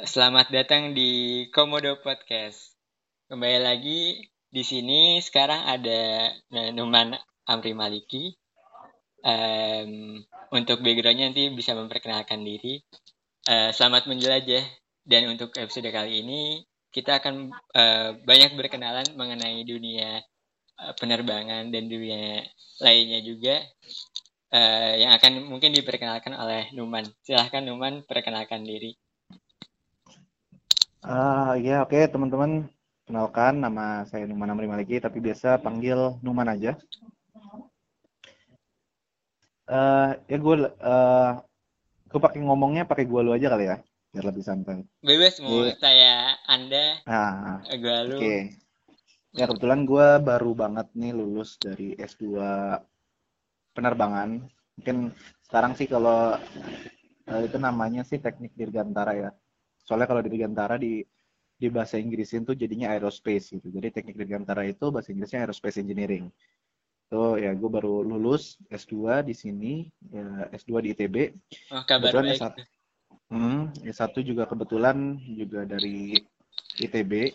Selamat datang di Komodo Podcast. Kembali lagi di sini sekarang ada Numan Amri Maliki. Um, untuk backgroundnya nanti bisa memperkenalkan diri. Uh, selamat menjelajah. Dan untuk episode kali ini kita akan uh, banyak berkenalan mengenai dunia uh, penerbangan dan dunia lainnya juga uh, yang akan mungkin diperkenalkan oleh Numan. Silahkan Numan perkenalkan diri. Uh, ya oke okay, teman-teman kenalkan nama saya Numan Amri Maliki tapi biasa panggil Numan aja. Uh, ya gue uh, gue pakai ngomongnya pakai gue lu aja kali ya biar lebih santai. Bebas mau yeah. saya Anda. Nah, gue lu. Oke. Okay. Ya kebetulan gue baru banget nih lulus dari S2 penerbangan. Mungkin sekarang sih kalau uh, itu namanya sih teknik dirgantara ya soalnya kalau di Dirgantara di di bahasa Inggrisin tuh jadinya aerospace gitu. Jadi teknik Dirgantara itu bahasa Inggrisnya aerospace engineering. So ya gue baru lulus S2 di sini ya S2 di ITB oh, kabar kebetulan baik. S1, hmm, S1 juga kebetulan juga dari ITB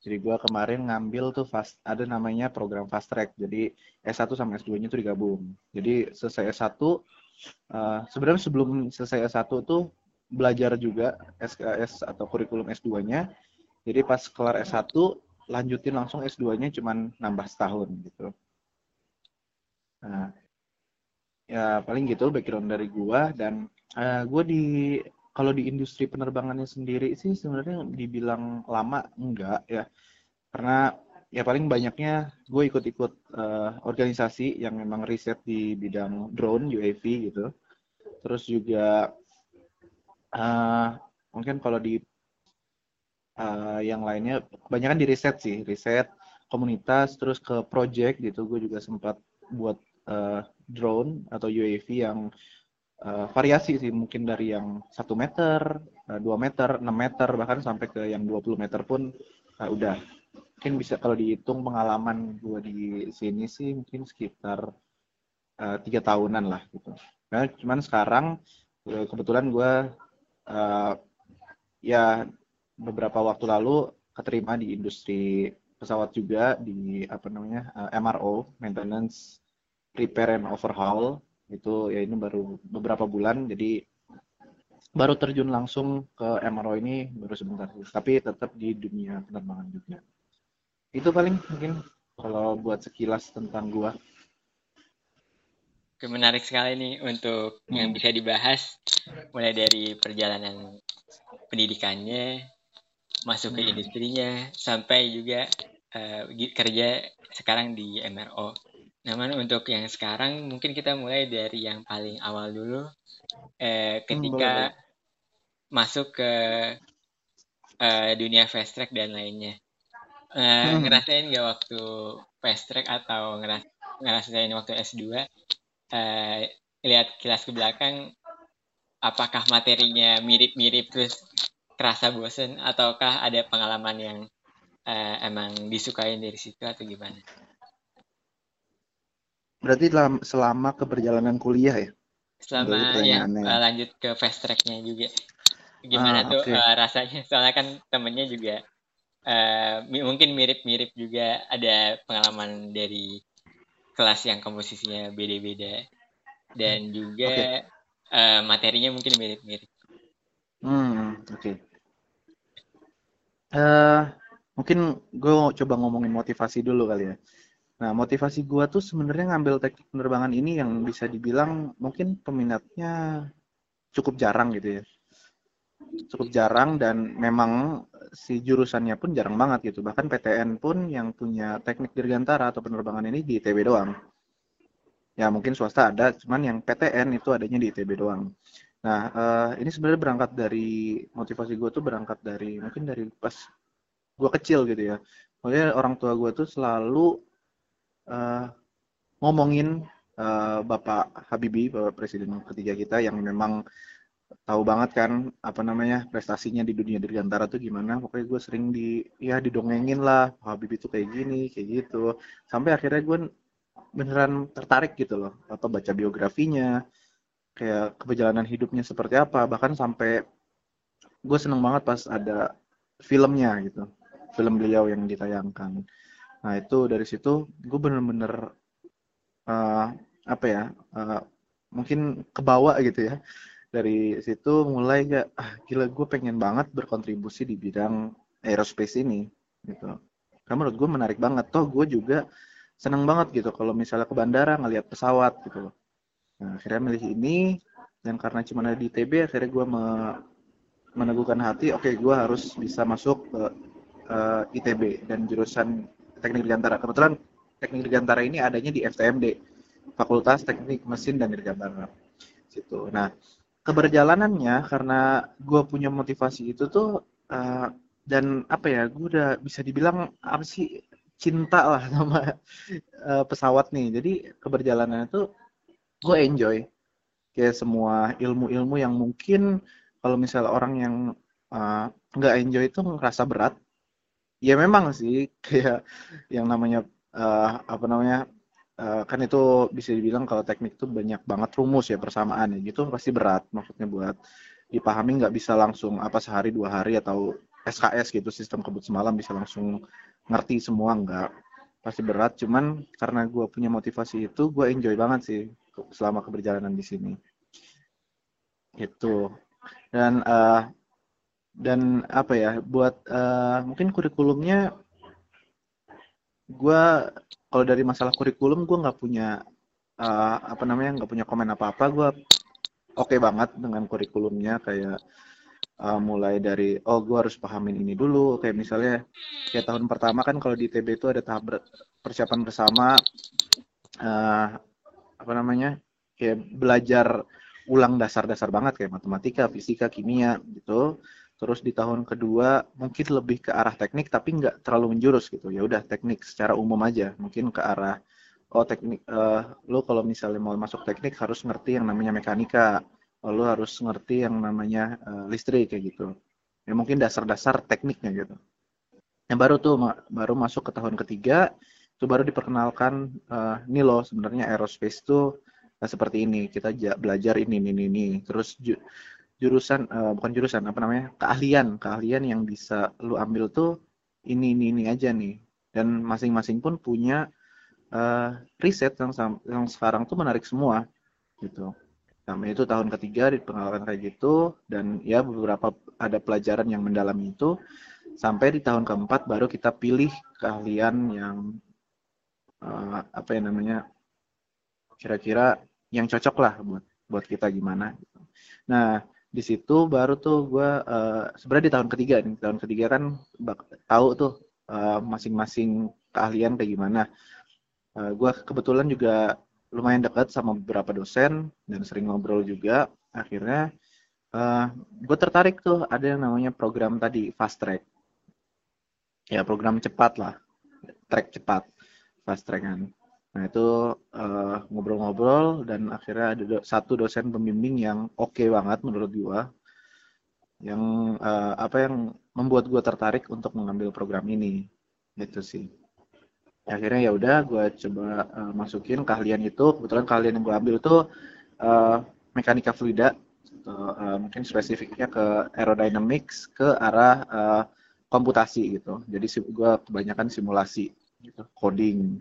jadi gue kemarin ngambil tuh fast ada namanya program fast track. Jadi S1 sama S2 nya tuh digabung. Jadi selesai S1 uh, sebenarnya sebelum selesai S1 tuh belajar juga SKS atau kurikulum S2-nya. Jadi pas kelar S1 lanjutin langsung S2-nya cuman nambah setahun gitu. Nah, ya paling gitu background dari gua dan uh, gua di kalau di industri penerbangannya sendiri sih sebenarnya dibilang lama enggak ya. Karena ya paling banyaknya gue ikut-ikut uh, organisasi yang memang riset di bidang drone UAV gitu. Terus juga uh, mungkin kalau di uh, yang lainnya kebanyakan di riset sih riset komunitas terus ke project gitu. Gue juga sempat buat uh, drone atau UAV yang uh, variasi sih. Mungkin dari yang satu meter, dua meter, 6 meter bahkan sampai ke yang 20 meter pun uh, udah. Mungkin bisa kalau dihitung pengalaman gue di sini sih mungkin sekitar tiga uh, tahunan lah gitu. Nah, cuman sekarang kebetulan gue uh, ya beberapa waktu lalu keterima di industri pesawat juga di apa namanya uh, eh, MRO maintenance repair and overhaul. Itu ya ini baru beberapa bulan. Jadi baru terjun langsung ke MRO ini baru sebentar. Tapi tetap di dunia penerbangan juga. Itu paling mungkin kalau buat sekilas tentang gua menarik sekali nih untuk hmm. yang bisa dibahas mulai dari perjalanan pendidikannya masuk ke hmm. industrinya sampai juga uh, kerja sekarang di MRO. Namun untuk yang sekarang mungkin kita mulai dari yang paling awal dulu uh, ketika hmm, masuk ke uh, dunia fast track dan lainnya. Uh, hmm. Ngerasain nggak waktu fast track atau ngeras ngerasain waktu S2 uh, lihat kilas ke belakang apakah materinya mirip-mirip terus kerasa bosen ataukah ada pengalaman yang uh, emang disukain dari situ atau gimana? Berarti selama keberjalanan kuliah ya? Selama ya uh, lanjut ke fast tracknya juga. Gimana ah, tuh okay. uh, rasanya? Soalnya kan temennya juga uh, mungkin mirip-mirip juga ada pengalaman dari kelas yang komposisinya beda-beda dan juga okay. uh, eh, materinya mungkin mirip-mirip. Hmm, oke. Okay. Uh, eh, mungkin gue coba ngomongin motivasi dulu kali ya. Nah, motivasi gue tuh sebenarnya ngambil teknik penerbangan ini yang bisa dibilang mungkin peminatnya cukup jarang gitu ya. Cukup jarang dan memang si jurusannya pun jarang banget gitu. Bahkan PTN pun yang punya teknik dirgantara atau penerbangan ini di ITB doang. Ya mungkin swasta ada, cuman yang PTN itu adanya di ITB doang. Nah, uh, ini sebenarnya berangkat dari motivasi gue tuh berangkat dari mungkin dari pas gue kecil gitu ya. Makanya orang tua gue tuh selalu uh, ngomongin uh, Bapak Habibie, Bapak Presiden ketiga kita yang memang tahu banget kan apa namanya prestasinya di dunia dirgantara tuh gimana. Pokoknya gue sering di ya didongengin lah Habib itu kayak gini kayak gitu. Sampai akhirnya gue beneran tertarik gitu loh apa baca biografinya kayak keperjalanan hidupnya seperti apa. Bahkan sampai gue seneng banget pas ada filmnya gitu film beliau yang ditayangkan. Nah itu dari situ gue bener-bener uh, apa ya uh, mungkin kebawa gitu ya dari situ mulai gak ah gila gue pengen banget berkontribusi di bidang aerospace ini gitu. Karena menurut gue menarik banget. Toh gue juga seneng banget gitu kalau misalnya ke bandara ngelihat pesawat gitu loh. Nah, akhirnya milih ini dan karena cuma ada di ITB akhirnya gue me meneguhkan hati oke okay, gue harus bisa masuk ke uh, eh, ITB dan jurusan teknik dirgantara. Kebetulan teknik dirgantara ini adanya di FTMD Fakultas Teknik Mesin dan Dirgantara. Situ. Nah keberjalanannya karena gue punya motivasi itu tuh uh, dan apa ya gue udah bisa dibilang apa sih cinta lah sama uh, pesawat nih. Jadi keberjalanannya tuh gue enjoy kayak semua ilmu-ilmu yang mungkin kalau misalnya orang yang eh, nggak uh, enjoy itu ngerasa berat. Ya memang sih kayak yang namanya uh, apa namanya uh, kan itu bisa dibilang kalau teknik itu banyak banget rumus ya persamaan ya. Gitu pasti berat maksudnya buat dipahami nggak bisa langsung apa sehari dua hari atau SKS gitu sistem kebut semalam bisa langsung ngerti semua nggak. Pasti berat cuman karena gue punya motivasi itu gue enjoy banget sih selama keberjalanan di sini. Itu dan uh, dan apa ya buat uh, mungkin kurikulumnya gue kalau dari masalah kurikulum gue nggak punya uh, apa namanya nggak punya komen apa apa gue oke okay banget dengan kurikulumnya kayak uh, mulai dari oh gue harus pahamin ini dulu kayak misalnya kayak tahun pertama kan kalau di TB itu ada tahap persiapan bersama uh, apa namanya kayak belajar ulang dasar-dasar banget kayak matematika, fisika, kimia gitu. Terus di tahun kedua mungkin lebih ke arah teknik tapi nggak terlalu menjurus gitu. Ya udah teknik secara umum aja. Mungkin ke arah oh teknik uh, lo kalau misalnya mau masuk teknik harus ngerti yang namanya mekanika. Oh, lo harus ngerti yang namanya uh, listrik kayak gitu. Ya mungkin dasar-dasar tekniknya gitu. Yang baru tuh baru masuk ke tahun ketiga itu baru diperkenalkan uh, nih loh sebenarnya aerospace tuh nah, seperti ini kita belajar ini ini ini terus jurusan uh, bukan jurusan apa namanya keahlian keahlian yang bisa lu ambil tuh ini ini ini aja nih. Dan masing-masing pun punya uh, riset yang yang sekarang tuh menarik semua gitu. Nah, itu tahun ketiga di pengalaman kayak gitu dan ya beberapa ada pelajaran yang mendalami itu. Sampai di tahun keempat baru kita pilih keahlian yang uh, apa ya namanya kira-kira yang cocok lah buat buat kita gimana gitu. Nah, di situ baru tuh gue uh, sebenarnya di tahun ketiga nih, tahun ketiga kan tahu tuh uh, masing-masing keahlian kayak gimana. Uh, eh, gue kebetulan juga lumayan dekat sama beberapa dosen dan sering ngobrol juga. Akhirnya uh, gue tertarik tuh ada yang namanya program tadi fast track. Ya program cepat lah, track cepat, fast track kan. Nah itu eh, ngobrol-ngobrol dan akhirnya ada do satu dosen pembimbing yang oke okay banget menurut gua, yang uh, apa yang membuat gua tertarik untuk mengambil program ini, gitu sih. Akhirnya ya udah gua coba uh, masukin keahlian itu, kebetulan keahlian yang gua ambil itu uh, mekanika fluida, uh, mungkin spesifiknya ke aerodynamics ke arah uh, komputasi gitu. Jadi gua kebanyakan simulasi, gitu, coding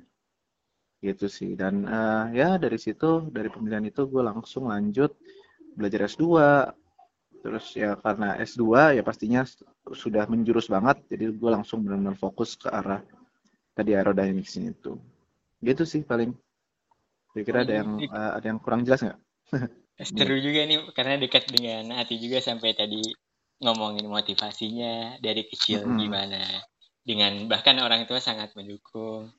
gitu sih. Dan uh, ya dari situ dari pemilihan itu gue langsung lanjut belajar S2 terus ya karena S2 ya pastinya sudah menjurus banget. Jadi gue langsung benar-benar fokus ke arah tadi aerodynamics itu. Gitu sih paling. Kira-kira ada yang uh, ada yang kurang jelas nggak? Seru juga nih karena dekat dengan hati juga sampai tadi ngomongin motivasinya dari kecil -hmm. gimana. Dengan bahkan orang tua sangat mendukung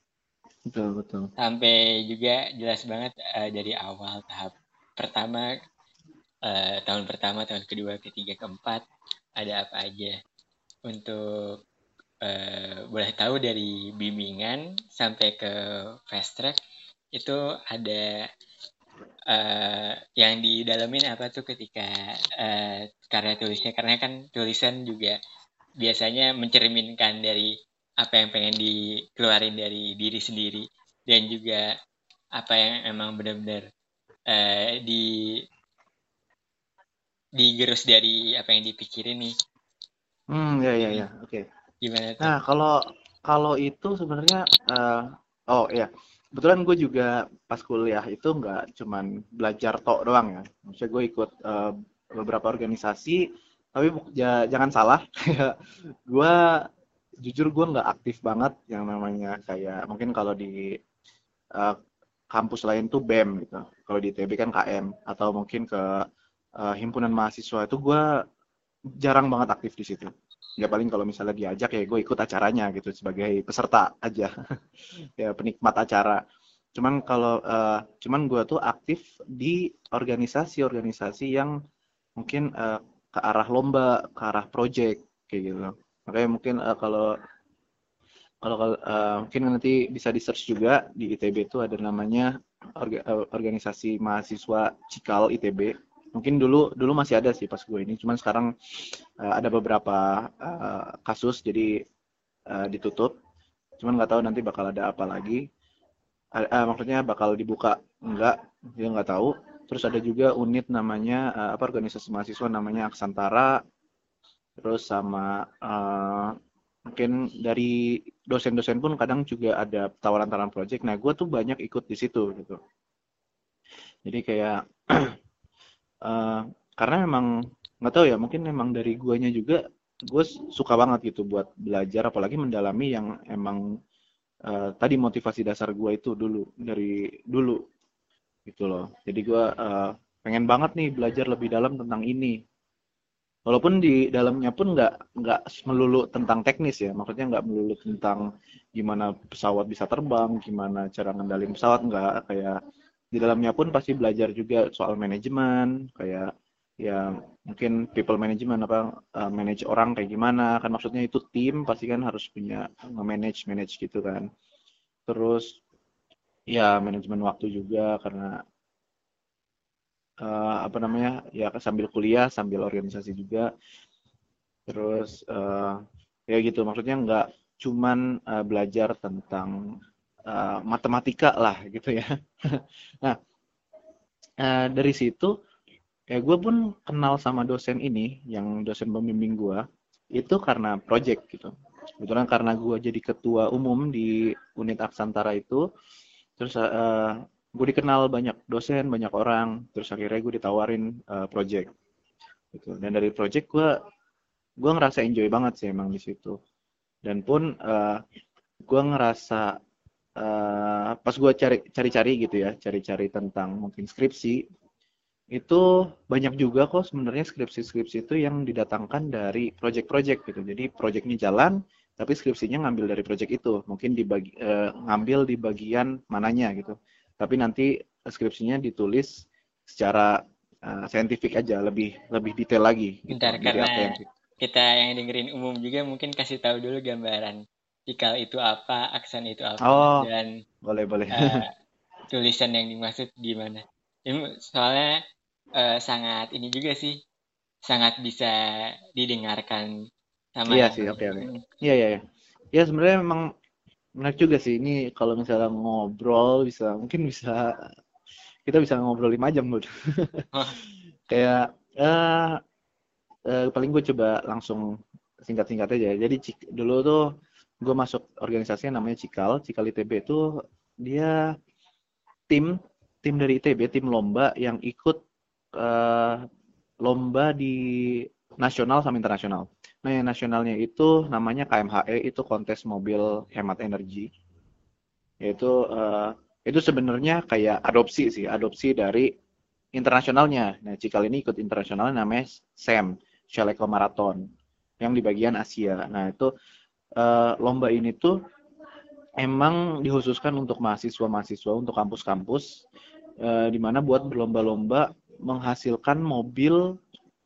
betul betul. Sampai juga jelas banget uh, dari awal tahap pertama uh, tahun pertama tahun kedua ketiga keempat ada apa aja untuk uh, boleh tahu dari bimbingan sampai ke fast track itu ada uh, yang didalamin apa tuh ketika uh, karya tulisnya karena kan tulisan juga biasanya mencerminkan dari apa yang pengen dikeluarin dari diri sendiri dan juga apa yang emang benar-benar uh, di digerus dari apa yang dipikirin nih Hmm, ya ya ya, oke. Gimana tuh? Nah, kalau kalau itu sebenarnya eh, oh ya, kebetulan gue juga pas kuliah itu nggak cuman belajar tok doang ya. Maksudnya gue ikut eh, beberapa organisasi, tapi ja- jangan salah, kayak gue jujur gue nggak aktif banget yang namanya kayak mungkin kalau di eh, kampus lain tuh BEM gitu. Kalau di ITB kan KM atau mungkin ke eh, himpunan mahasiswa itu gue jarang banget aktif di situ. Ya paling kalau misalnya diajak ya gue ikut acaranya gitu sebagai peserta aja, ya penikmat acara. Cuman kalau eh, cuman gue tuh aktif di organisasi-organisasi yang mungkin eh, ke arah lomba, ke arah project kayak gitu. Makanya mungkin eh, kalau kalau eh, mungkin nanti bisa di search juga di ITB itu ada namanya orga- eh, organisasi mahasiswa Cikal ITB. Mungkin dulu dulu masih ada sih pas gue ini, cuman sekarang eh, ada beberapa eh, kasus jadi eh, ditutup. Cuman nggak tahu nanti bakal ada apa lagi. Eh, eh, maksudnya bakal dibuka enggak, dia nggak tahu. Terus ada juga unit namanya eh, apa organisasi mahasiswa namanya Aksantara. Terus sama eh, mungkin dari dosen-dosen pun kadang juga ada tawaran-tawaran project. Nah, gue tuh banyak ikut di situ gitu. Jadi kayak eh, karena memang nggak tahu ya, mungkin memang dari guanya juga gue suka banget gitu buat belajar, apalagi mendalami yang emang eh, tadi motivasi dasar gue itu dulu dari dulu gitu loh. Jadi gue eh, pengen banget nih belajar lebih dalam tentang ini. Walaupun di dalamnya pun nggak nggak melulu tentang teknis ya, maksudnya nggak melulu tentang gimana pesawat bisa terbang, gimana cara ngendalin pesawat, nggak. Kayak di dalamnya pun pasti belajar juga soal manajemen, kayak ya mungkin people management apa eh, manage orang kayak gimana, kan maksudnya itu tim pasti kan harus punya nge-manage manage gitu kan. Terus ya manajemen waktu juga karena eh, apa namanya ya sambil kuliah sambil organisasi juga. Terus eh, ya gitu maksudnya nggak cuman eh, belajar tentang eh, matematika lah gitu ya. Nah eh, dari situ ya gue pun kenal sama dosen ini yang dosen pembimbing gue itu karena project gitu. Kebetulan karena gue jadi ketua umum di unit Aksantara itu terus eh, gue dikenal banyak dosen banyak orang terus akhirnya gue ditawarin eh, project gitu. Dan dari project gue gue ngerasa enjoy banget sih emang di situ. Dan pun eh, gue ngerasa eh, pas gue cari cari-cari gitu ya cari-cari tentang mungkin skripsi itu banyak juga kok sebenarnya skripsi-skripsi itu yang didatangkan dari project-project gitu. Jadi projectnya jalan tapi skripsinya ngambil dari project itu. Mungkin dibagi eh, ngambil di bagian mananya gitu tapi nanti skripsinya ditulis secara uh, saintifik aja, lebih lebih detail lagi. Gitu. Bentar, karena yang kita yang dengerin umum juga mungkin kasih tahu dulu gambaran cikal itu apa, aksen itu apa, Oh. dan boleh boleh. eh, tulisan yang dimaksud gimana. Ini soalnya eh, sangat ini juga sih, sangat bisa didengarkan sama Iya yang sih, oke oke. Hmm, Iya iya iya. Ya sebenarnya memang menarik juga sih ini kalau misalnya ngobrol bisa mungkin bisa kita bisa ngobrol lima jam bud. Kayak eh eh, paling gue coba langsung singkat-singkat aja. Jadi dulu tuh gue masuk organisasi yang namanya Cikal. Cikal ITB itu dia tim tim dari ITB, tim lomba yang ikut eh, lomba di nasional sama internasional. Nah, yang nasionalnya itu namanya KMHE, itu kontes mobil hemat energi. Yaitu eh, itu sebenarnya kayak adopsi sih, adopsi dari internasionalnya. Nah, Cikal ini ikut internasional namanya SEM, Shaleco Marathon, yang di bagian Asia. Nah, itu eh, lomba ini tuh emang dikhususkan untuk mahasiswa-mahasiswa, untuk kampus-kampus, eh, di mana buat berlomba-lomba menghasilkan mobil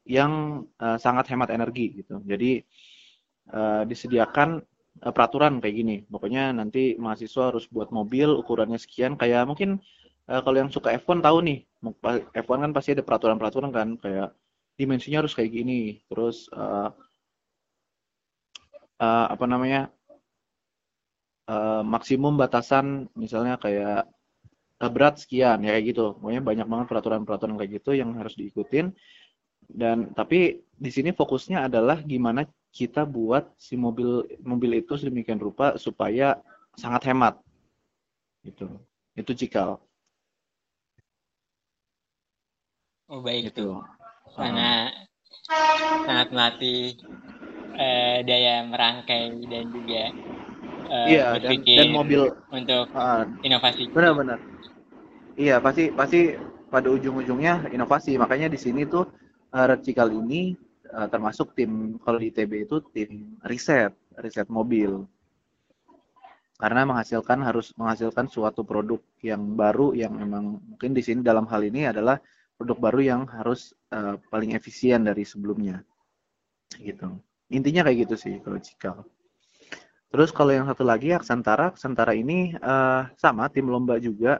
yang eh, sangat hemat energi gitu. Jadi eh, disediakan eh, peraturan kayak gini. Pokoknya nanti mahasiswa harus buat mobil ukurannya sekian. Kayak mungkin eh, kalau yang suka F1 tahu nih, F1 kan pasti ada peraturan-peraturan kan, kayak dimensinya harus kayak gini. Terus eh, eh, apa namanya eh, maksimum batasan misalnya kayak berat sekian ya kayak gitu. Pokoknya banyak banget peraturan-peraturan kayak gitu yang harus diikutin. Dan tapi di sini fokusnya adalah gimana kita buat si mobil mobil itu sedemikian rupa supaya sangat hemat. Gitu. Itu cikal. Oh baik itu sangat sangat melatih uh, daya merangkai dan juga uh, iya dan, dan mobil untuk uh, inovasi. benar-benar. Iya pasti pasti pada ujung-ujungnya inovasi. Makanya di sini tuh uh, ini uh, termasuk tim kalau di ITB itu tim riset riset mobil. Karena menghasilkan harus menghasilkan suatu produk yang baru yang memang mungkin di sini dalam hal ini adalah produk baru yang harus uh, paling efisien dari sebelumnya. Gitu. Intinya kayak gitu sih kalau cikal. Terus kalau yang satu lagi Aksantara. Aksantara ini uh, sama tim lomba juga.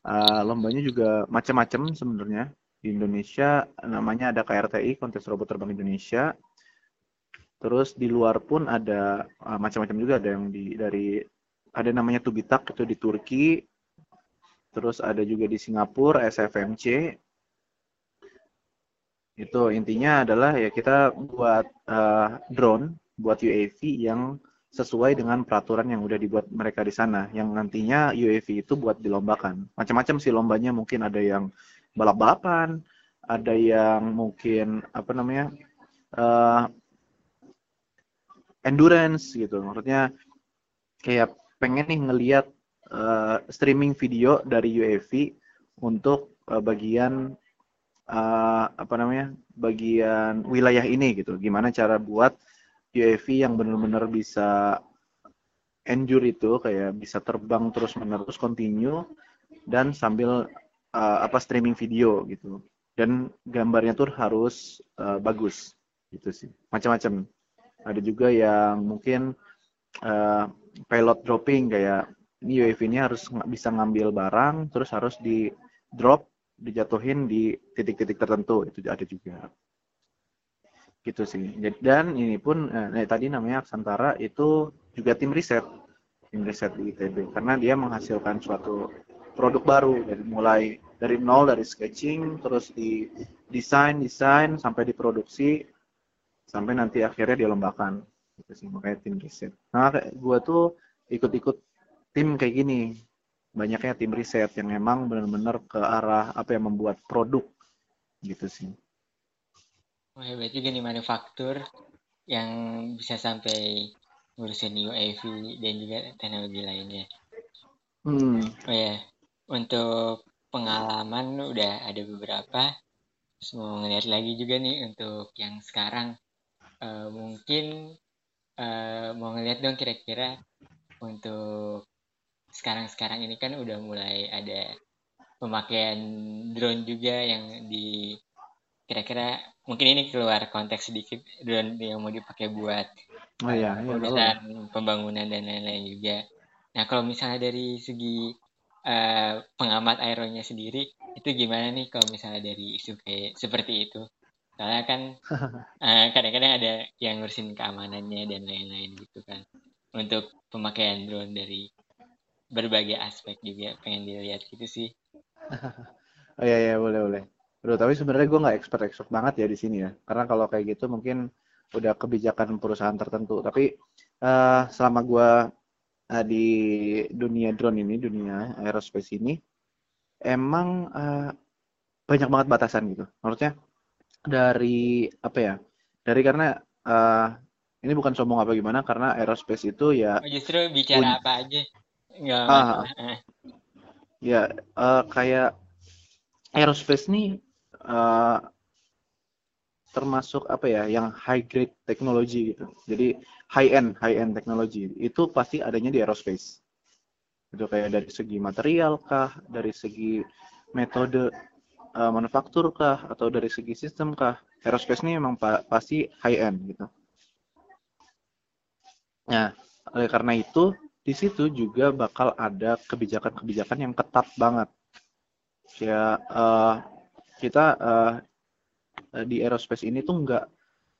Uh, lombanya juga macam-macam sebenarnya di Indonesia namanya ada KRTI kontes robot terbang Indonesia. Terus di luar pun ada uh, macam-macam juga ada yang di dari ada namanya Tubitak itu di Turki. Terus ada juga di Singapura SFMC itu intinya adalah ya kita buat uh, drone buat UAV yang sesuai dengan peraturan yang udah dibuat mereka di sana. Yang nantinya UAV itu buat dilombakan. Macam-macam sih lombanya mungkin ada yang balap-balapan ada yang mungkin apa namanya uh, endurance gitu. Maksudnya kayak pengen nih ngelihat uh, streaming video dari UAV untuk uh, bagian uh, apa namanya bagian wilayah ini gitu. Gimana cara buat UAV yang benar-benar bisa endure itu kayak bisa terbang terus menerus continue dan sambil uh, apa streaming video gitu. Dan gambarnya tuh harus uh, bagus gitu sih. Macam-macam. Ada juga yang mungkin uh, payload dropping kayak ini UAV ini harus bisa ngambil barang terus harus di drop dijatuhin di titik-titik tertentu. Itu ada juga. Gitu sih. Dan ini pun eh, tadi namanya Aksantara itu juga tim riset. Tim riset di ITB karena dia menghasilkan suatu produk baru. Dari mulai dari nol dari sketching terus di desain desain sampai diproduksi sampai nanti akhirnya dilombakan. Gitu sih makanya tim riset. Nah gue tuh ikut-ikut tim kayak gini. Banyaknya tim riset yang memang benar-benar ke arah apa yang membuat produk. Gitu sih. Oh hebat juga nih manufaktur yang bisa sampai ngurusin UAV dan juga teknologi lainnya. Hmm. oh ya untuk pengalaman udah ada beberapa. Semua ngeliat lagi juga nih untuk yang sekarang. Uh, mungkin uh, mau ngeliat dong kira-kira untuk sekarang-sekarang ini kan udah mulai ada pemakaian drone juga yang di kira-kira mungkin ini keluar konteks sedikit drone yang mau dipakai buat oh, iya, iya, urusan pembangunan dan lain-lain juga. Nah kalau misalnya dari segi uh, pengamat aeronya sendiri itu gimana nih kalau misalnya dari isu kayak seperti itu? Soalnya kan uh, kadang-kadang ada yang ngurusin keamanannya dan lain-lain gitu kan. Untuk pemakaian drone dari berbagai aspek juga pengen dilihat gitu sih. oh iya iya boleh boleh. Bro, tapi sebenarnya gue nggak expert expert banget ya di sini ya. Karena kalau kayak gitu mungkin udah kebijakan perusahaan tertentu. Tapi uh, selama gue uh, di dunia drone ini, dunia aerospace ini, emang uh, banyak banget batasan gitu. Maksudnya dari apa ya? Dari karena uh, ini bukan sombong apa gimana karena aerospace itu ya oh, justru bicara apa aja nggak ah, ya uh, kayak aerospace nih uh, termasuk apa ya yang high grade teknologi gitu jadi high end high end teknologi itu pasti adanya di aerospace itu kayak dari segi material kah dari segi metode uh, manufaktur kah atau dari segi sistem kah aerospace ini memang pa pasti high end gitu. Nah, oleh karena itu di situ juga bakal ada kebijakan-kebijakan yang ketat banget. Ya uh, kita uh, di aerospace ini tuh nggak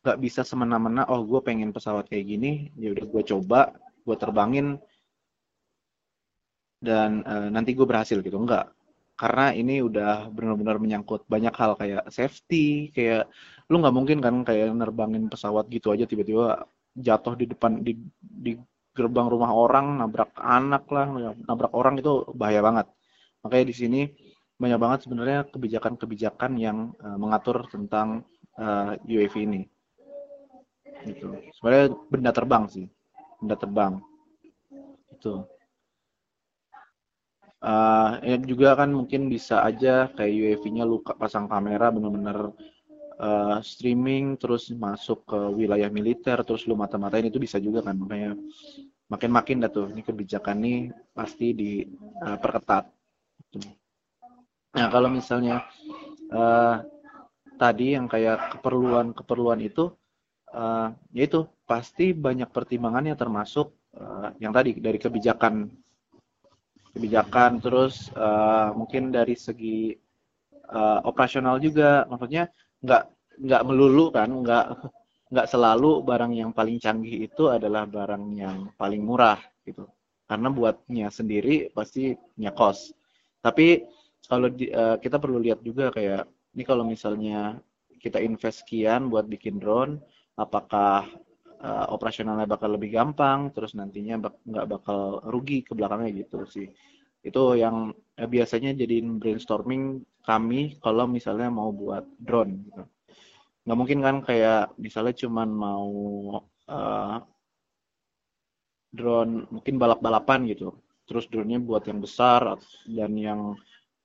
nggak bisa semena-mena oh gue pengen pesawat kayak gini ya udah gue coba gue terbangin dan uh, nanti gue berhasil gitu enggak karena ini udah benar-benar menyangkut banyak hal kayak safety, kayak lu nggak mungkin kan kayak nerbangin pesawat gitu aja tiba-tiba jatuh di depan di, di gerbang rumah orang, nabrak anak lah, nabrak orang itu bahaya banget. Makanya di sini banyak banget sebenarnya kebijakan-kebijakan yang uh, mengatur tentang uh, eh, UAV ini. Gitu. Sebenarnya benda terbang sih, benda terbang. Itu uh, juga kan mungkin bisa aja kayak UAV-nya lu pasang kamera bener-bener uh, streaming terus masuk ke wilayah militer terus lu mata-matain itu bisa juga kan makanya makin-makin dah tuh ini kebijakan nih pasti diperketat. Uh, nah kalau misalnya uh, tadi yang kayak keperluan-keperluan itu uh, yaitu pasti banyak pertimbangannya termasuk uh, yang tadi dari kebijakan. Kebijakan terus uh, mungkin dari segi uh, operasional juga. Maksudnya nggak nggak melulu kan nggak nggak selalu barang yang paling canggih itu adalah barang yang paling murah gitu. Karena buatnya sendiri pasti punya tapi kalau di, uh, kita perlu lihat juga kayak ini kalau misalnya kita invest sekian buat bikin drone apakah uh, operasionalnya bakal lebih gampang, terus nantinya bak nggak bakal rugi ke belakangnya gitu sih. Itu yang eh, biasanya jadiin brainstorming kami kalau misalnya mau buat drone gitu. Nggak mungkin kan kayak misalnya cuman mau uh, drone mungkin balap-balapan gitu. Terus drone-nya buat yang besar dan yang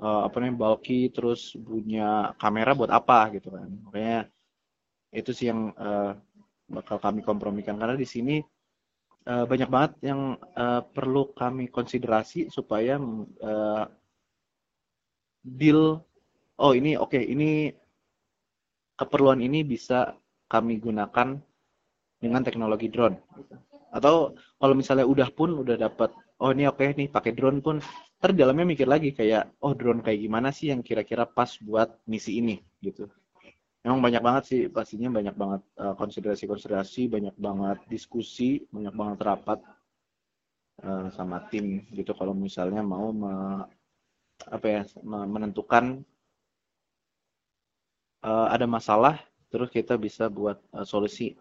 uh, apa namanya bulky terus punya kamera buat apa gitu kan. Makanya itu sih yang uh, bakal kami kompromikan. Karena di sini uh, banyak banget yang uh, perlu kami konsiderasi supaya uh, deal oh ini oke okay, ini keperluan ini bisa kami gunakan dengan teknologi drone. Atau kalau misalnya udah pun udah dapat oh ini oke okay nih pakai drone pun ter dalamnya mikir lagi kayak oh drone kayak gimana sih yang kira-kira pas buat misi ini gitu memang banyak banget sih pastinya banyak banget uh, konsiderasi-konsiderasi, banyak banget diskusi, banyak banget rapat uh, sama tim gitu kalau misalnya mau me, apa ya menentukan uh, ada masalah terus kita bisa buat uh, solusi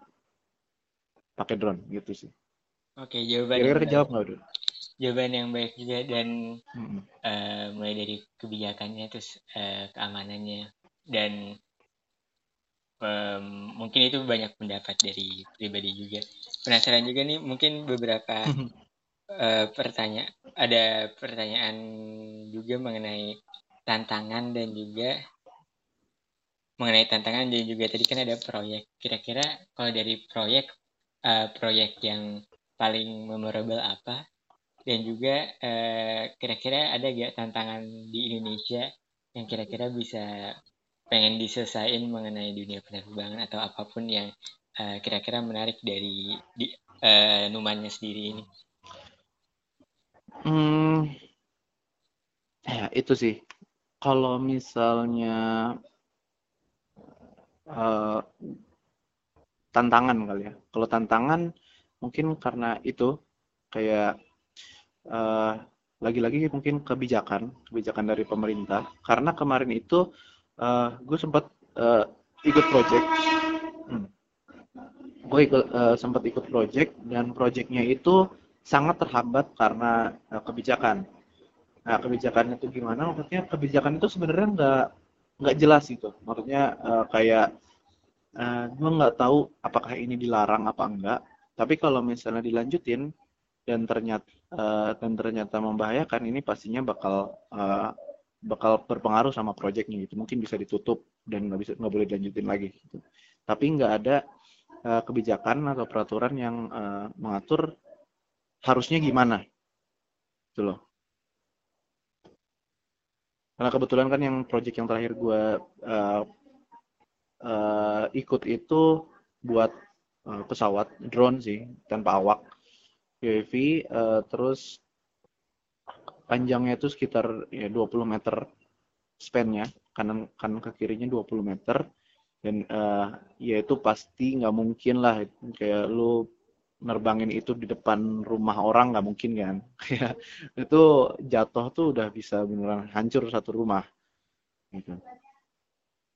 pakai drone gitu sih. Oke, jawaban Kira-kira kejawab nggak dulu? Jawaban yang baik juga dan hmm. uh, mulai dari kebijakannya terus uh, keamanannya dan um, mungkin itu banyak pendapat dari pribadi juga. Penasaran juga nih mungkin beberapa uh, pertanyaan ada pertanyaan juga mengenai tantangan dan juga mengenai tantangan dan juga tadi kan ada proyek. Kira-kira kalau dari proyek uh, proyek yang paling memorable apa? Dan juga kira kira-kira ada gak tantangan di Indonesia yang kira-kira bisa pengen diselesaikan mengenai dunia penerbangan atau apa pun yang eh, kira-kira menarik dari di, uh, Numannya sendiri ini? Hmm, ya itu sih. Kalau misalnya uh, tantangan kali ya. Kalau tantangan mungkin karena itu kayak uh, lagi-lagi mungkin kebijakan, kebijakan dari pemerintah. Karena kemarin itu uh, eh, gue sempat uh, ikut project. Hmm. gue ikut uh, sempat ikut project dan projectnya itu sangat terhambat karena uh, kebijakan. Nah kebijakannya itu gimana? Maksudnya kebijakan itu sebenarnya nggak nggak jelas itu maksudnya uh, kayak uh, gue nggak tahu apakah ini dilarang apa enggak. Tapi kalau misalnya dilanjutin dan ternyata uh, dan ternyata membahayakan ini pastinya bakal uh, bakal berpengaruh sama proyeknya gitu. Mungkin bisa ditutup dan nggak bisa nggak boleh dilanjutin lagi gitu. tapi nggak ada uh, kebijakan atau peraturan yang uh, mengatur harusnya gimana. Gitu loh. Karena kebetulan kan yang proyek yang terakhir gue uh, uh, ikut itu buat uh, pesawat drone sih tanpa awak UAV uh, terus panjangnya itu sekitar ya 20 meter span-nya. Kanan kanan ke kirinya 20 meter. Dan uh, ya itu pasti nggak mungkin lah. Kayak lu nerbangin itu di depan rumah orang nggak mungkin kan? Ya itu jatuh tuh udah bisa beneran hancur satu rumah. Gitu.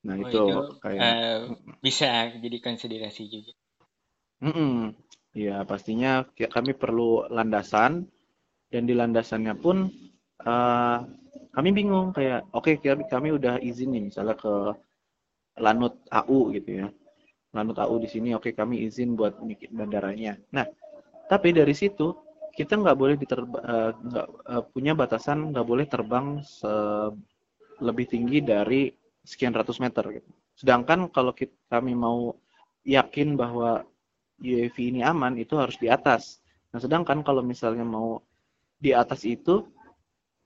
Nah Oh, itu itu kayak eh, bisa jadi konsiderasi juga. Mm-mm. ya pastinya ki- kami perlu landasan dan di landasannya pun eh, kami bingung kayak oke kami, kami udah izin nih misalnya ke Lanut AU gitu ya Lanut AU di sini oke kami izin buat bikin bandaranya nah tapi dari situ kita nggak boleh diterba, eh, nggak eh, punya batasan nggak boleh terbang se- lebih tinggi dari sekian ratus meter gitu. Sedangkan kalau kita, kami mau yakin bahwa UAV ini aman itu harus di atas. Nah, sedangkan kalau misalnya mau di atas itu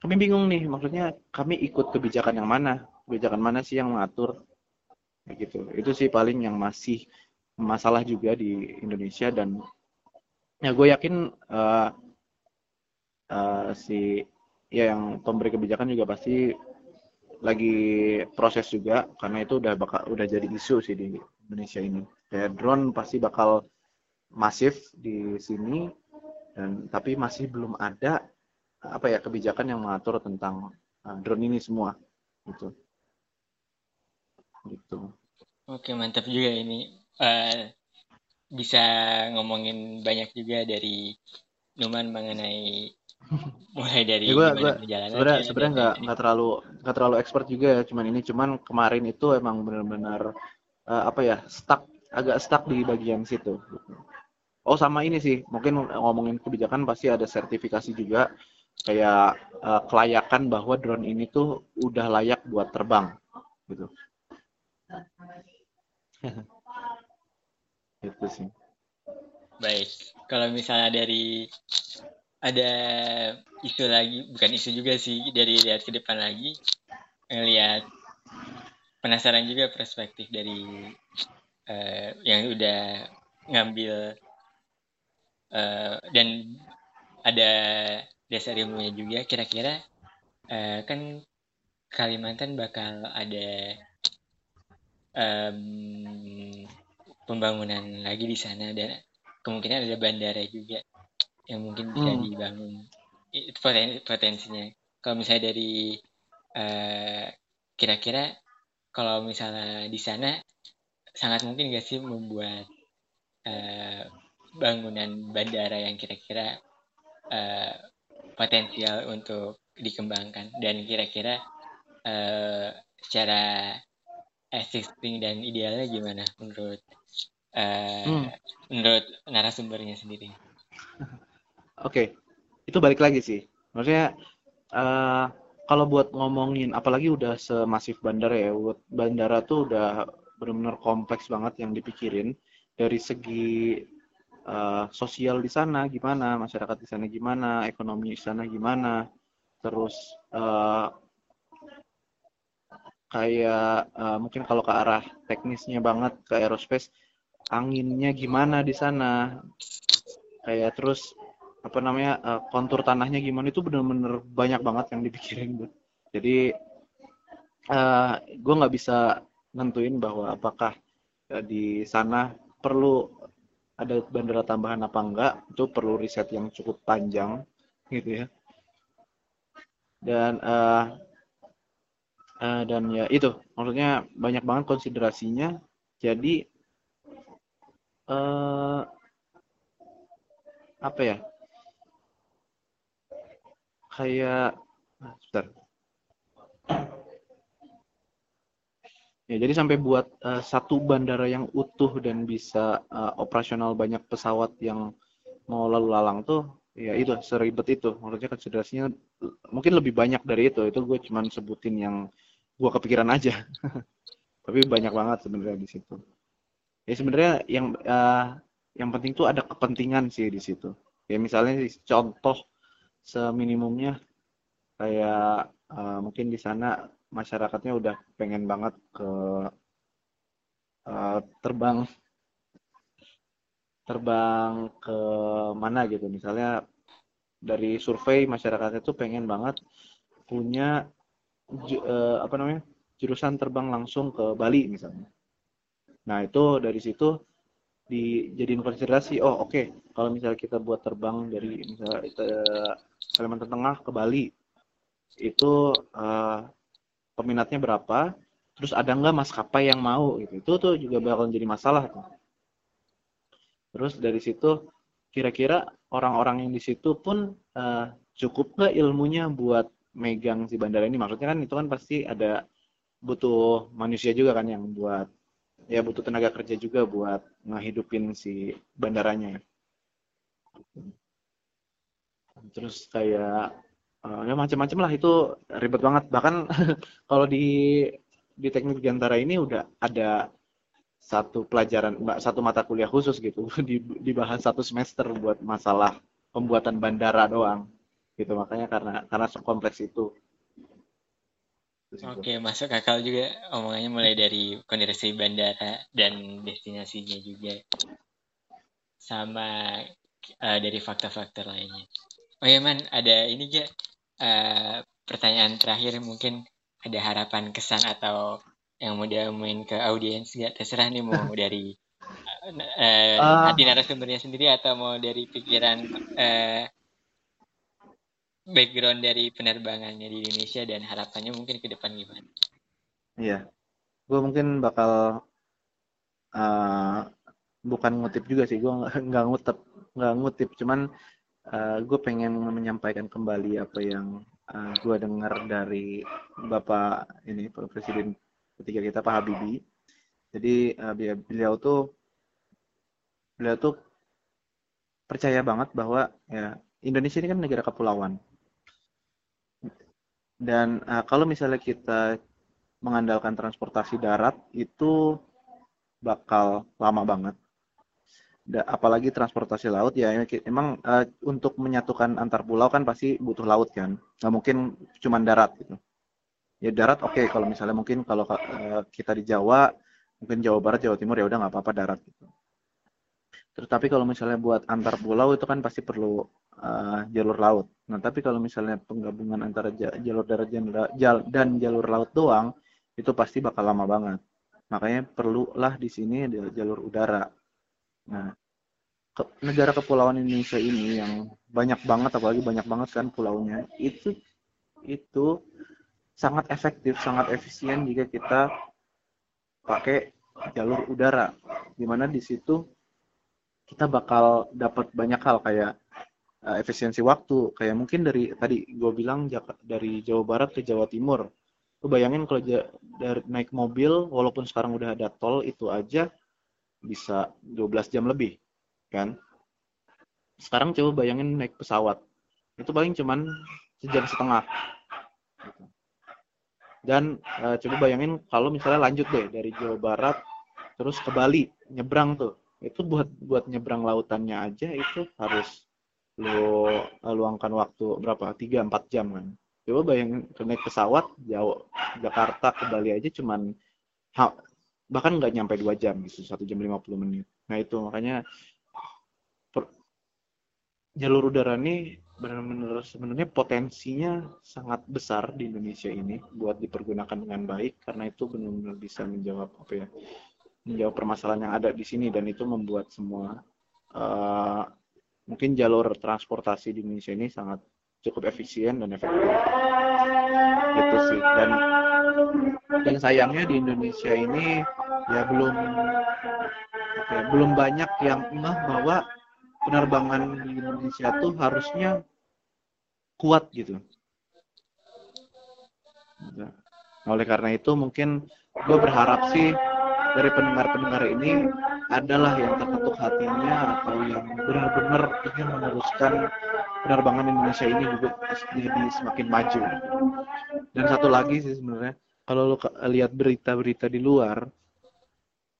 kami bingung nih, maksudnya kami ikut kebijakan yang mana? Kebijakan mana sih yang mengatur gitu. Itu sih paling yang masih masalah juga di Indonesia dan ya gue yakin eh, eh, si ya yang pemberi kebijakan juga pasti lagi proses juga karena itu udah bakal udah jadi isu sih di Indonesia ini. Kayak drone pasti bakal masif di sini dan tapi masih belum ada apa ya kebijakan yang mengatur tentang uh, drone ini semua gitu. Gitu. Oke, mantap juga ini. Eh, bisa ngomongin banyak juga dari Numan mengenai mulai dari Ya gue perjalanannya sebenarnya sebenarnya nggak nggak terlalu nggak terlalu expert juga ya cuman ini cuman kemarin itu emang benar-benar uh, apa ya stuck agak stuck di bagian situ. Oh sama ini sih mungkin ngomongin kebijakan pasti ada sertifikasi juga kayak uh, kelayakan bahwa drone ini tuh udah layak buat terbang gitu. Itu sih. Baik, kalau misalnya dari ada isu lagi, bukan isu juga sih, dari lihat ke depan lagi, ngelihat penasaran juga perspektif dari eh, yang udah ngambil eh, dan ada dasar ilmunya juga. Kira-kira eh, kan Kalimantan bakal ada em, pembangunan lagi di sana dan kemungkinan ada bandara juga yang mungkin bisa Hmm. dibangun itu poten- potensinya kalau misalnya dari eh, kira-kira kalau misalnya di sana sangat mungkin gak sih membuat bangunan bandara yang kira-kira eh, potensial untuk dikembangkan dan kira-kira eh, secara existing dan idealnya gimana menurut eh, Hmm. menurut narasumbernya sendiri Oke, itu balik lagi sih. Maksudnya eh, kalau buat ngomongin, apalagi udah semasif bandara ya, buat bandara tuh udah benar-benar kompleks banget yang dipikirin dari segi eh, sosial di sana gimana, masyarakat di sana gimana, ekonomi di sana gimana, terus eh, kayak eh, mungkin kalau ke arah teknisnya banget ke aerospace, anginnya gimana di sana, kayak terus apa namanya eh, kontur tanahnya gimana itu bener-bener banyak banget yang dipikirin Bu. Jadi eh gue nggak bisa nentuin bahwa apakah di sana perlu ada bandara tambahan apa enggak itu perlu riset yang cukup panjang gitu ya. Dan eh eh, dan ya itu maksudnya banyak banget konsiderasinya. Jadi eh apa ya? Kayak ah, sebentar ya jadi sampai buat eh, satu bandara yang utuh dan bisa eh, operasional banyak pesawat yang mau lalu lalang tuh ya itu seribet itu. Maksudnya konsiderasinya mungkin lebih banyak dari itu. Itu gue cuman sebutin yang gue kepikiran aja. Tapi banyak banget sebenarnya di situ. Ya sebenarnya yang eh, yang penting tuh ada kepentingan sih di situ. Ya misalnya contoh seminimumnya kayak eh, mungkin di sana masyarakatnya udah pengen banget ke eh, terbang. Terbang ke mana gitu. Misalnya dari survei masyarakatnya tuh pengen banget punya eh, apa namanya jurusan terbang langsung ke Bali misalnya. Nah itu dari situ dijadiin konsiderasi oh oke okay, kalau misalnya kita buat terbang dari misalnya uh, Kalimantan Tengah ke Bali itu uh, peminatnya berapa terus ada nggak maskapai yang mau gitu. Itu tuh juga bakal jadi masalah terus dari situ kira-kira orang-orang yang di situ pun uh, cukup nggak ilmunya buat megang si bandara ini? Maksudnya kan itu kan pasti ada butuh manusia juga kan yang buat ya butuh tenaga kerja juga buat ngehidupin si bandaranya terus kayak uh, ya macam-macam lah itu ribet banget. Bahkan kalau di di teknik di antara ini udah ada satu pelajaran satu mata kuliah khusus gitu. Dibahas satu semester buat masalah pembuatan bandara doang. Gitu makanya karena karena kompleks itu. Oke, masuk akal juga omongannya mulai dari kondisi bandara dan destinasinya juga. Sama uh, dari faktor-faktor lainnya. Oh ya man, ada ini juga uh, pertanyaan terakhir mungkin ada harapan kesan atau yang mau diamuin ke audiens? Gak terserah nih mau dari uh, uh, hati narasumbernya sendiri atau mau dari pikiran uh, background dari penerbangannya di Indonesia dan harapannya mungkin ke depan gimana? Iya, gue mungkin bakal uh, bukan ngutip juga sih, gue nggak ngutip, nggak ngutip, cuman uh, gue pengen menyampaikan kembali apa yang uh, gue dengar dari bapak ini Pak Presiden ketiga kita Pak Habibie. Jadi uh, beliau tuh beliau tuh percaya banget bahwa ya Indonesia ini kan negara kepulauan dan uh, kalau misalnya kita mengandalkan transportasi darat itu bakal lama banget. Apalagi transportasi laut ya emang uh, untuk menyatukan antar pulau kan pasti butuh laut kan. Nggak mungkin cuma darat gitu. Ya darat oke okay, kalau misalnya mungkin kalau uh, kita di Jawa mungkin Jawa Barat Jawa Timur ya udah nggak apa-apa darat gitu. Tetapi kalau misalnya buat antar pulau itu kan pasti perlu uh, jalur laut. Nah, tapi kalau misalnya penggabungan antara jalur darat dan jalur laut doang, itu pasti bakal lama banget. Makanya perlulah di sini ada jalur udara. Nah, ke, negara kepulauan Indonesia ini yang banyak banget, apalagi banyak banget kan pulaunya, itu itu sangat efektif, sangat efisien jika kita pakai jalur udara. Di mana di situ kita bakal dapat banyak hal kayak uh, efisiensi waktu kayak mungkin dari tadi gue bilang dari Jawa Barat ke Jawa Timur lu bayangin kalau dari naik mobil walaupun sekarang udah ada tol itu aja bisa 12 jam lebih kan? Sekarang coba bayangin naik pesawat. Itu paling cuman sejam setengah. Dan uh, coba bayangin kalau misalnya lanjut deh dari Jawa Barat terus ke Bali nyebrang tuh. Itu buat buat nyebrang lautannya aja itu harus lo luangkan waktu berapa? Tiga empat jam kan? Coba bayangin naik pesawat jauh Jakarta ke Bali aja cuman bahkan nggak nyampe dua jam gitu satu jam lima puluh menit. Nah itu makanya per, jalur udara ini benar-benar sebenarnya potensinya sangat besar di Indonesia ini buat dipergunakan dengan baik karena itu benar-benar bisa menjawab apa ya menjawab permasalahan yang ada di sini dan itu membuat semua uh, mungkin jalur transportasi di Indonesia ini sangat cukup efisien dan efektif. Gitu sih. Dan dan sayangnya di Indonesia ini ya belum okay, belum banyak yang ngeh bahwa penerbangan di Indonesia tuh harusnya kuat gitu. Nah, oleh karena itu mungkin gue berharap sih dari pendengar-pendengar ini adalah yang terketuk hatinya atau yang benar-benar ingin meneruskan penerbangan Indonesia ini juga jadi semakin maju. Dan satu lagi sih sebenarnya, kalau lo lihat berita-berita di luar,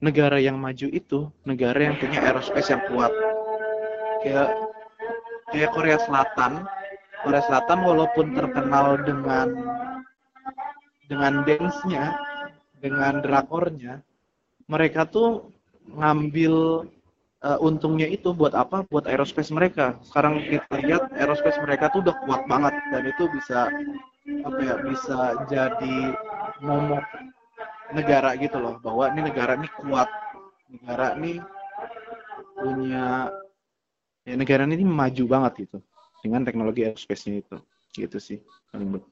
negara yang maju itu negara yang punya aerospace yang kuat. Kayak kayak Korea Selatan, Korea Selatan walaupun terkenal dengan dengan dance-nya, dengan drakornya, mereka tuh ngambil uh, untungnya itu buat apa? Buat aerospace mereka. Sekarang kita lihat aerospace mereka tuh udah kuat banget dan itu bisa apa ya? Bisa jadi momok negara gitu loh bahwa ini negara ini kuat. Negara ini punya ya negara ini maju banget gitu dengan teknologi aerospace-nya itu gitu sih paling ber-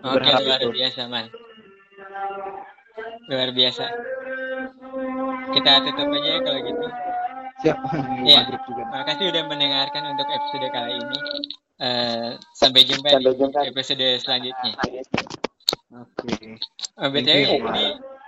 Oke, Berharap luar itu. biasa, Man. Luar biasa. Kita tutup aja ya kalau gitu. siap maghrib juga Makasih udah mendengarkan untuk episode kali ini. Eh, sampai jumpa di episode selanjutnya. Oke. Okay. Ah, you eh? ini